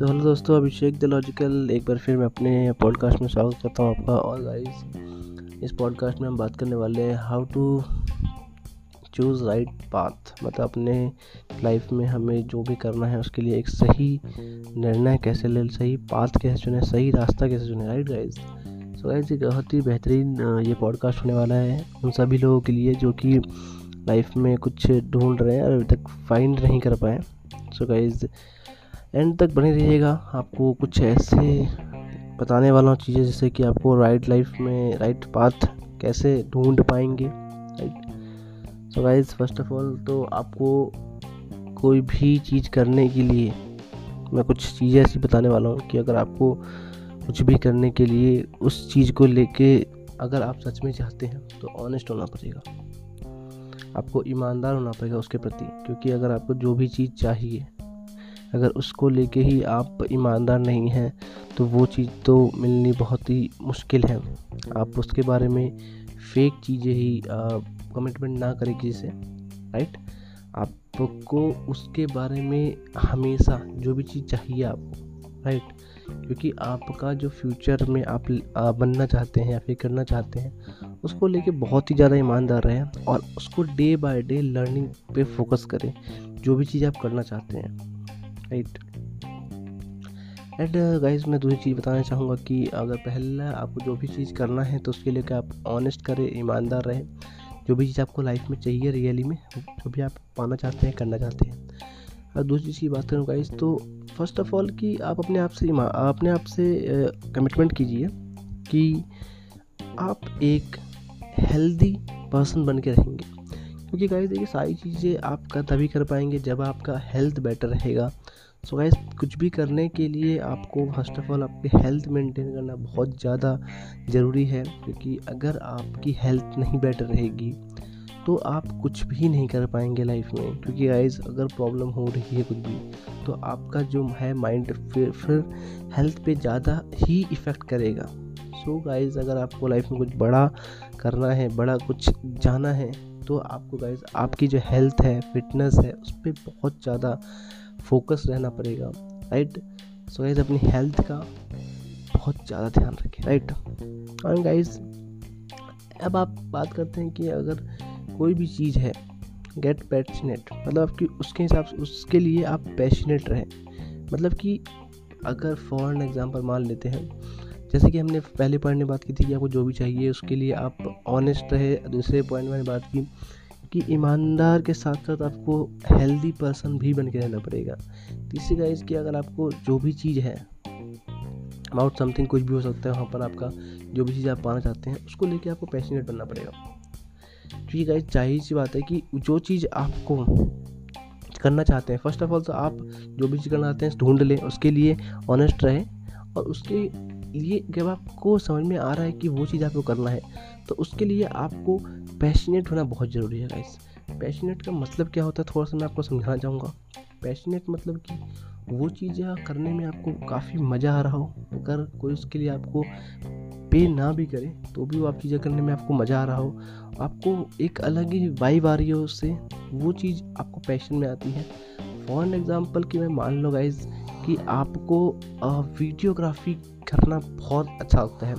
So hello दोस्तों, अभिषेक the logical, एक बार फिर मैं अपने पॉडकास्ट में स्वागत करता हूँ आपका। और गाइस इस पॉडकास्ट में हम बात करने वाले हैं how to choose right path मतलब अपने लाइफ में हमें जो भी करना है, उसके लिए एक सही निर्णय कैसे ले, सही पाथ कैसे चुने, सही रास्ता कैसे चुने राइट गाइस सो गाइस एक बहुत ही बेहतरीन ये पॉडकास्ट होने वाला है उन सभी लोगों के लिए जो कि लाइफ में कुछ ढूंढ रहे हैं और अभी तक फाइंड नहीं कर पाए। सो गाइज़ एंड तक बने रहिएगा। आपको कुछ ऐसे बताने वाला हूँ चीज़ें जैसे कि आपको राइट लाइफ में राइट पाथ कैसे ढूंढ पाएँगे right so guys first of all तो आपको कोई भी चीज़ करने के लिए मैं कुछ चीज़ें ऐसी बताने वाला हूँ कि अगर आपको कुछ भी करने के लिए उस चीज़ को लेके अगर आप सच में चाहते हैं तो ऑनेस्ट होना पड़ेगा। आपको ईमानदार होना पड़ेगा उसके प्रति, क्योंकि अगर आपको जो भी चीज़ चाहिए अगर उसको लेके ही आप ईमानदार नहीं हैं तो वो चीज़ तो मिलनी बहुत ही मुश्किल है। आप उसके बारे में फेक चीज़ें ही कमिटमेंट ना करें किसी से राइट आपको उसके बारे में हमेशा जो भी चीज़ चाहिए आपको राइट क्योंकि आपका जो फ्यूचर में आप बनना चाहते हैं या फिर करना चाहते हैं, उसको लेके बहुत ही ज़्यादा ईमानदार रहें और उसको डे बाय डे लर्निंग पे फोकस करें, जो भी चीज़ आप करना चाहते हैं। राइट एंड गाइज़ मैं दूसरी चीज़ बताना चाहूँगा कि अगर पहला आपको जो भी चीज़ करना है तो उसके लिए क्या आप ऑनेस्ट करें, ईमानदार रहें? जो भी चीज़ आपको लाइफ में चाहिए रियली में, जो भी आप पाना चाहते हैं, करना चाहते हैं। और दूसरी चीज़ बात करूँ गाइज़ तो फ़र्स्ट ऑफ़ ऑल कि आप अपने आप से अपने आप से कमिटमेंट कीजिए कि आप एक हेल्दी पर्सन बन के रहेंगे। क्योंकि गाइस देखिए, सारी चीज़ें आप तभी कर पाएँगे जब आपका हेल्थ बेटर रहेगा। सो गाइस कुछ भी करने के लिए आपको फ़र्स्ट ऑफ़ ऑल आपकी हेल्थ मेंटेन करना बहुत ज़्यादा ज़रूरी है, क्योंकि अगर आपकी हेल्थ नहीं बेटर रहेगी तो आप कुछ भी नहीं कर पाएँगे लाइफ में। क्योंकि गाइज़ अगर प्रॉब्लम हो रही है कुछ भी तो आपका जो है माइंड फिर फिर हेल्थ पे ज़्यादा ही इफ़ेक्ट करेगा। सो so गाइज़ अगर आपको लाइफ में कुछ बड़ा करना है, बड़ा कुछ जाना है तो आपको गाइज़ आपकी जो हेल्थ है फिटनेस है, उस पर बहुत ज़्यादा फोकस रहना पड़ेगा राइट सो गाइज़ अपनी हेल्थ का बहुत ज़्यादा ध्यान रखें राइट और गाइज़ अब आप बात करते हैं कि अगर कोई भी चीज़ है गेट पैशनेट मतलब आपकी उसके हिसाब से, उसके लिए आप पैशनेट रहें। मतलब कि अगर फॉर एन एग्ज़ाम्पल मान लेते हैं जैसे कि हमने पहले पॉइंट में बात की थी कि आपको जो भी चाहिए उसके लिए आप ऑनेस्ट रहे। दूसरे पॉइंट में बात की कि ईमानदार के साथ साथ आपको हेल्दी पर्सन भी बन के रहना पड़ेगा। तीसरी गाइज़ कि अगर आपको जो भी चीज़ है अबाउट समथिंग कुछ भी हो सकता है, वहाँ पर आपका जो भी चीज़ आप पाना चाहते हैं, उसको लेके आपको पैशनेट बनना पड़ेगा। क्योंकि गाइज़ ज़ाहिर सी बात है कि जो चीज़ आपको करना चाहते हैं फ़र्स्ट ऑफ़ ऑल तो आप जो भी चीज़ करना चाहते हैं, ढूंढ लें, उसके लिए ऑनेस्ट रहें और उसके लिए जब आपको समझ में आ रहा है कि वो चीज़ आपको करना है तो उसके लिए आपको पैशनेट होना बहुत ज़रूरी है गाइस पैशनेट का मतलब क्या होता है? थोड़ा सा मैं आपको समझाना चाहूँगा। पैशनेट मतलब कि वो चीज़ें करने में आपको काफ़ी मज़ा आ रहा हो। अगर कोई उसके लिए आपको पे ना भी करे तो भी वो आप चीज़ें करने में आपको मज़ा आ रहा हो। आपको एक अलग ही वाइब आ रही है उससे। वो चीज़ आपको पैशन में आती है। फॉर एग्ज़ाम्पल कि मैं मान लो गाइज़ कि आपको वीडियोग्राफी करना बहुत अच्छा लगता है।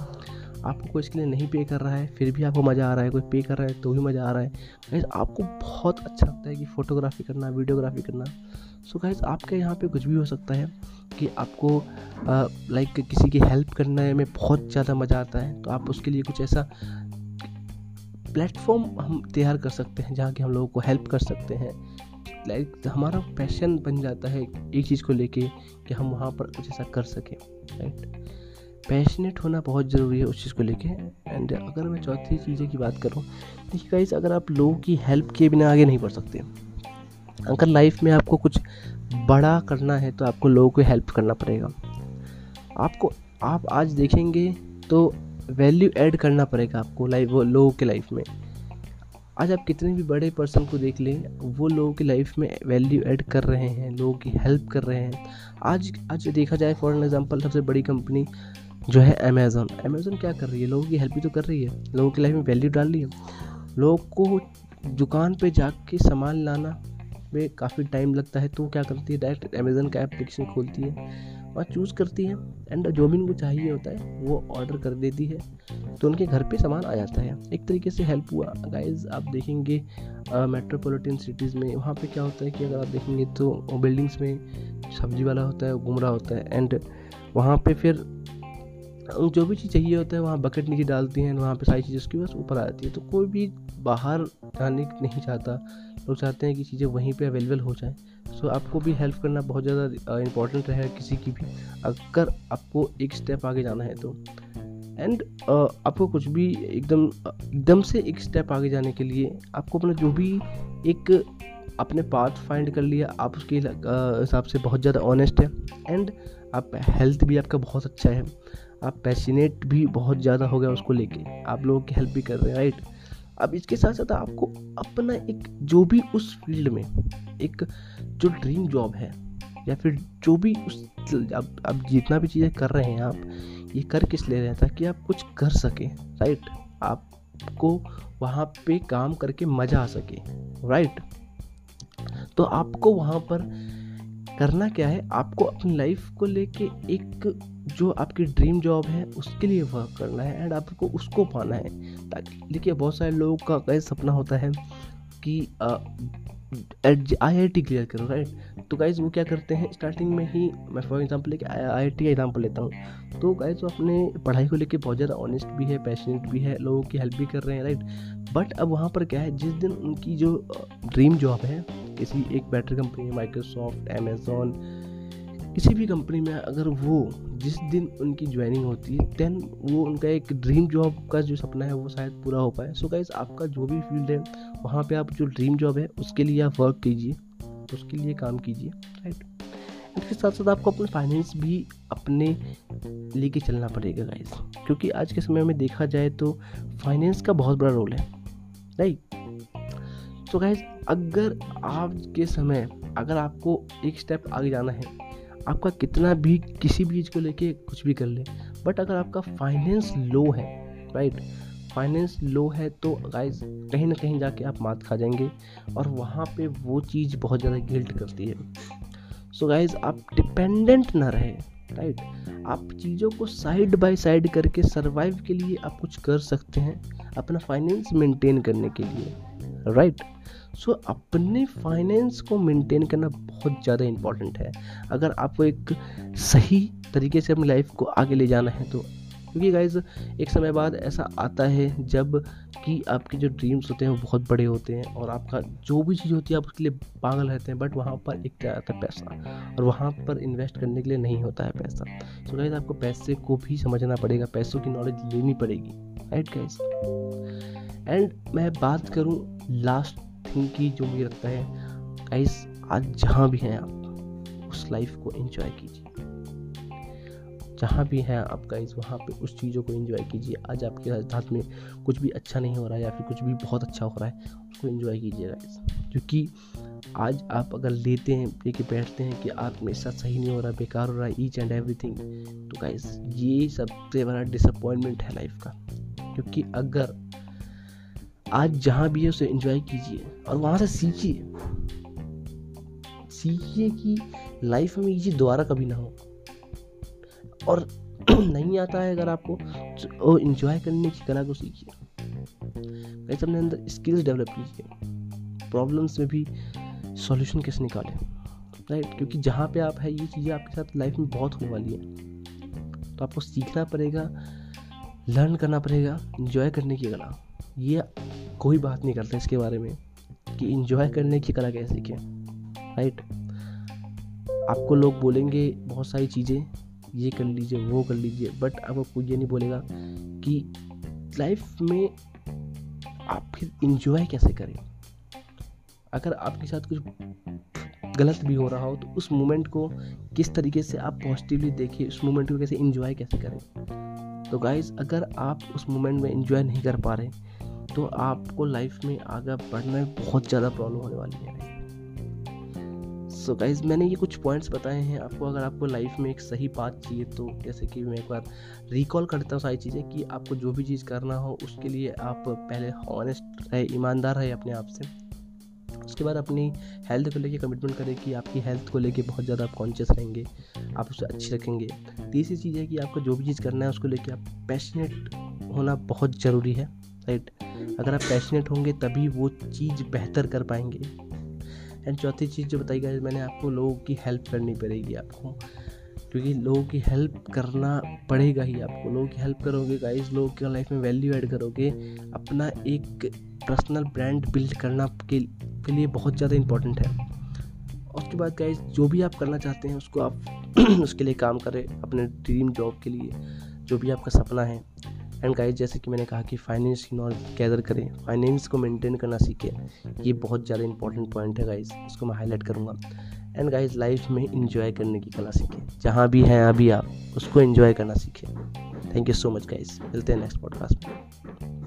आपको कोई इसके लिए नहीं पे कर रहा है, फिर भी आपको मज़ा आ रहा है, कोई पे कर रहा है तो भी मज़ा आ रहा है। गाइज़ आपको बहुत अच्छा लगता है कि फ़ोटोग्राफी करना वीडियोग्राफी करना। सो so गाइज़ आपके यहाँ पे कुछ भी हो सकता है कि आपको लाइक किसी की हेल्प करने में बहुत ज़्यादा मज़ा आता है तो आप उसके लिए कुछ ऐसा प्लेटफॉर्म हम तैयार कर सकते हैं जहाँ कि हम लोगों को हेल्प कर सकते हैं। लाइक हमारा पैशन बन जाता है एक चीज़ को लेके कि हम वहाँ पर कुछ ऐसा कर सकें राइट पैशनेट होना बहुत ज़रूरी है उस चीज़ को लेके। एंड अगर मैं चौथी चीज़ें की बात करूँ, देखिए गाइस अगर आप लोगों की हेल्प के बिना आगे नहीं बढ़ सकते, अगर लाइफ में आपको कुछ बड़ा करना है तो आपको लोगों को हेल्प करना पड़ेगा। आपको, आप आज देखेंगे तो वैल्यू ऐड करना पड़ेगा आपको लाइफ लोगों के लाइफ में। आज आप कितने भी बड़े पर्सन को देख लें, वो लोगों की लाइफ में वैल्यू ऐड कर रहे हैं, लोगों की हेल्प कर रहे हैं। आज आज देखा जाए फॉर एग्जांपल सबसे बड़ी कंपनी जो है अमेज़ोन अमेज़ोन क्या कर रही है? लोगों की हेल्प भी तो कर रही है। लोगों की लाइफ में वैल्यू डाल रही है। लोगों को दुकान पे जाके सामान लाना में काफ़ी टाइम लगता है। तो क्या करती है? डायरेक्ट अमेज़ोन का एप्लीकेशन खोलती है। वहाँ चूज़ करती है। एंड जो भी उनको चाहिए होता है, वो ऑर्डर कर देती है। तो उनके घर पे सामान आ जाता है। एक तरीके से हेल्प हुआ। गाइज़ आप देखेंगे मेट्रोपॉलिटन सिटीज़ में वहाँ पे क्या होता है कि अगर आप देखेंगे तो बिल्डिंग्स में सब्ज़ी वाला होता है गुमराह होता है। एंड वहाँ पे फिर जो भी चीज़ चाहिए होता है, वहाँ बकेट नीचे डालती हैं, वहाँ पे सारी चीज़ें उसकी बस ऊपर आ जाती है। तो कोई भी बाहर जाने नहीं चाहता। लोग चाहते हैं कि चीज़ें वहीं पे अवेलेबल हो जाएँ। सो आपको भी हेल्प करना बहुत ज़्यादा इंपॉर्टेंट रहेगा किसी की भी। अगर आपको एक स्टेप आगे जाना है तो। एंड आपको कुछ भी एकदम एकदम से एक स्टेप आगे जाने के लिए आपको अपना जो भी एक अपने पाथ फाइंड कर लिया आप उसके हिसाब से बहुत ज़्यादा ऑनेस्ट है एंड आप हेल्थ भी आपका बहुत अच्छा है। आप पैशनेट भी बहुत ज़्यादा हो गया उसको लेके। आप लोगों की हेल्प भी कर रहे हैं राइट अब इसके साथ साथ आपको अपना एक, जो भी उस फ़ील्ड में एक, जो ड्रीम जॉब है या फिर जो भी उस, अब अब जितना भी चीज़ें कर रहे हैं आप, ये कर किस ले रहे हैं ताकि आप कुछ कर सकें राइट आपको वहाँ पे काम करके मज़ा आ सके राइट तो आपको वहाँ पर करना क्या है? आपको अपनी लाइफ को लेके एक जो आपकी ड्रीम जॉब है, उसके लिए वर्क करना है एंड आपको उसको पाना है। ताकि, देखिए, बहुत सारे लोगों का कई सपना होता है कि आई आई टी क्लियर करो राइट तो गाइज़ वो क्या करते हैं? स्टार्टिंग में ही मैं फॉर एग्ज़ाम्पल लेके आई आई टी का एग्ज़ाम्पल लेता हूँ। तो गाइज़ वो अपने पढ़ाई को लेकर बहुत ज़्यादा ऑनेस्ट भी है पैशनेट भी है, लोगों की हेल्प भी कर रहे हैं राइट बट अब वहाँ पर क्या है, जिस दिन उनकी जो ड्रीम जॉब है, किसी एक बेटर कंपनी माइक्रोसॉफ्ट अमेज़ोन किसी भी कंपनी में अगर वो जिस दिन उनकी ज्वाइनिंग होती है देन वो उनका एक ड्रीम जॉब का जो सपना है, वो शायद पूरा हो पाए। सो गाइज़ आपका जो भी फ़ील्ड है, वहाँ पे आप जो ड्रीम जॉब है, उसके लिए आप वर्क कीजिए। उसके लिए काम कीजिए राइट इसके साथ साथ आपको अपने फाइनेंस भी अपने लेके चलना पड़ेगा गाइज़ क्योंकि आज के समय में देखा जाए तो फाइनेंस का बहुत बड़ा रोल है राइट तो गाइज़ अगर आज के समय, अगर आपको एक स्टेप आगे जाना है, आपका कितना भी किसी भी चीज़ को लेके कुछ भी कर ले बट अगर आपका फाइनेंस लो है राइट फाइनेंस लो है तो गाइज़ कहीं ना कहीं जाके आप मात खा जाएँगे और वहाँ पे वो चीज़ बहुत ज़्यादा गिल्ट करती है। सो so गाइज़ आप डिपेंडेंट ना रहे राइट आप चीज़ों को साइड बाय साइड करके सरवाइव के लिए आप कुछ कर सकते हैं अपना फाइनेंस मेंटेन करने के लिए राइट? सो so, अपने फाइनेंस को मेंटेन करना बहुत ज़्यादा इंपॉर्टेंट है। अगर आपको एक सही तरीके से अपनी लाइफ को आगे ले जाना है तो क्योंकि गाइज़ एक समय बाद ऐसा आता है जब कि आपके जो ड्रीम्स होते हैं वो बहुत बड़े होते हैं और आपका जो भी चीज़ होती है, आप उसके लिए पागल रहते हैं बट वहाँ पर एक क्या आता है पैसा और वहाँ पर इन्वेस्ट करने के लिए नहीं होता है पैसा। तो गाइज़ आपको पैसे को भी समझना पड़ेगा, पैसों की नॉलेज लेनी पड़ेगी राइट गाइज़ एंड मैं बात करूँ लास्ट थिंग की जो मुझे लगता है गाइज़ आज जहाँ भी हैं आप, उस लाइफ को एंजॉय कीजिए। जहाँ भी हैं आप गाइस वहाँ पे उस चीज़ों को एंजॉय कीजिए। आज आपके हाथ में कुछ भी अच्छा नहीं हो रहा है या फिर कुछ भी बहुत अच्छा हो रहा है, उसको एंजॉय कीजिए गाइस क्योंकि आज आप अगर लेते हैं, लेके बैठते हैं कि आप मेरे साथ सही नहीं हो रहा, बेकार हो रहा है ईच एंड एवरीथिंग तो गाइज़ ये सबसे बड़ा डिसअपॉइंटमेंट है लाइफ का। क्योंकि अगर आज जहाँ भी है, उसे एंजॉय कीजिए और वहाँ से सीखिए। सीखिए कि लाइफ में ये चीज़ दोबारा कभी ना हो। और नहीं आता है अगर आपको तो इंजॉय करने की कला को सीखिए। कैसे अपने अंदर स्किल्स डेवलप कीजिए प्रॉब्लम्स में भी सॉल्यूशन कैसे निकालें राइट क्योंकि जहाँ पे आप है, ये चीज़ें आपके साथ लाइफ में बहुत होने वाली है। तो आपको सीखना पड़ेगा लर्न करना पड़ेगा इंजॉय करने की कला। ये कोई बात नहीं करता इसके बारे में कि इंजॉय करने की कला कैसे सीखें। राइट आपको लोग बोलेंगे बहुत सारी चीज़ें ये कर लीजिए, वो कर लीजिए। बट आपको कोई ये नहीं बोलेगा कि लाइफ में आप फिर इंजॉय कैसे करें? अगर आपके साथ कुछ गलत भी हो रहा हो तो उस मोमेंट को किस तरीके से आप पॉजिटिवली देखिए, उस मोमेंट को कैसे इंजॉय कैसे करें? तो गाइज़ अगर आप उस मोमेंट में इंजॉय नहीं कर पा रहे तो आपको लाइफ में आगे बढ़ने में बहुत ज़्यादा प्रॉब्लम होने वाली है। सो गाइज़ मैंने ये कुछ पॉइंट्स बताए हैं। आपको अगर आपको लाइफ में एक सही बात चाहिए तो जैसे कि मैं एक बार रिकॉल करता हूँ सारी चीज़ें कि आपको जो भी चीज़ करना हो, उसके लिए आप पहले ऑनेस्ट रहे, ईमानदार रहे अपने आप से। उसके बाद अपनी हेल्थ को लेके कमिटमेंट करें कि आपकी हेल्थ को लेके बहुत ज़्यादा आप कॉन्शियस रहेंगे, आप उसे अच्छी रखेंगे। तीसरी चीज़ है कि आपको जो भी चीज़ करना है, उसको लेके आप पैशनेट होना बहुत ज़रूरी है राइट अगर आप पैशनेट होंगे, तभी वो चीज़ बेहतर कर पाएँगे। एंड चौथी चीज़ जो बताई गई मैंने आपको लोगों की हेल्प करनी पड़ेगी आपको। क्योंकि लोगों की हेल्प करना पड़ेगा ही आपको। लोगों की हेल्प करोगे गाइस लोगों की लाइफ में वैल्यू ऐड करोगे। अपना एक पर्सनल ब्रांड बिल्ड करना के, के लिए बहुत ज़्यादा इंपॉर्टेंट है। उसके बाद गाइस जो भी आप करना चाहते हैं उसको आप उसके लिए काम करें अपने ड्रीम जॉब के लिए। जो भी आपका सपना है एंड गाइस जैसे कि मैंने कहा कि फाइनेंस की नॉलेज गैदर करें फाइनेंस को मेंटेन करना सीखें, ये बहुत ज़्यादा इंपॉर्टेंट पॉइंट है गाइस उसको मैं हाईलाइट करूँगा। एंड गाइस लाइफ में इंजॉय करने की कला सीखें, जहाँ भी हैं, अभी आप, उसको इंजॉय करना सीखें। Thank you so much guys मिलते हैं नेक्स्ट पॉडकास्ट में।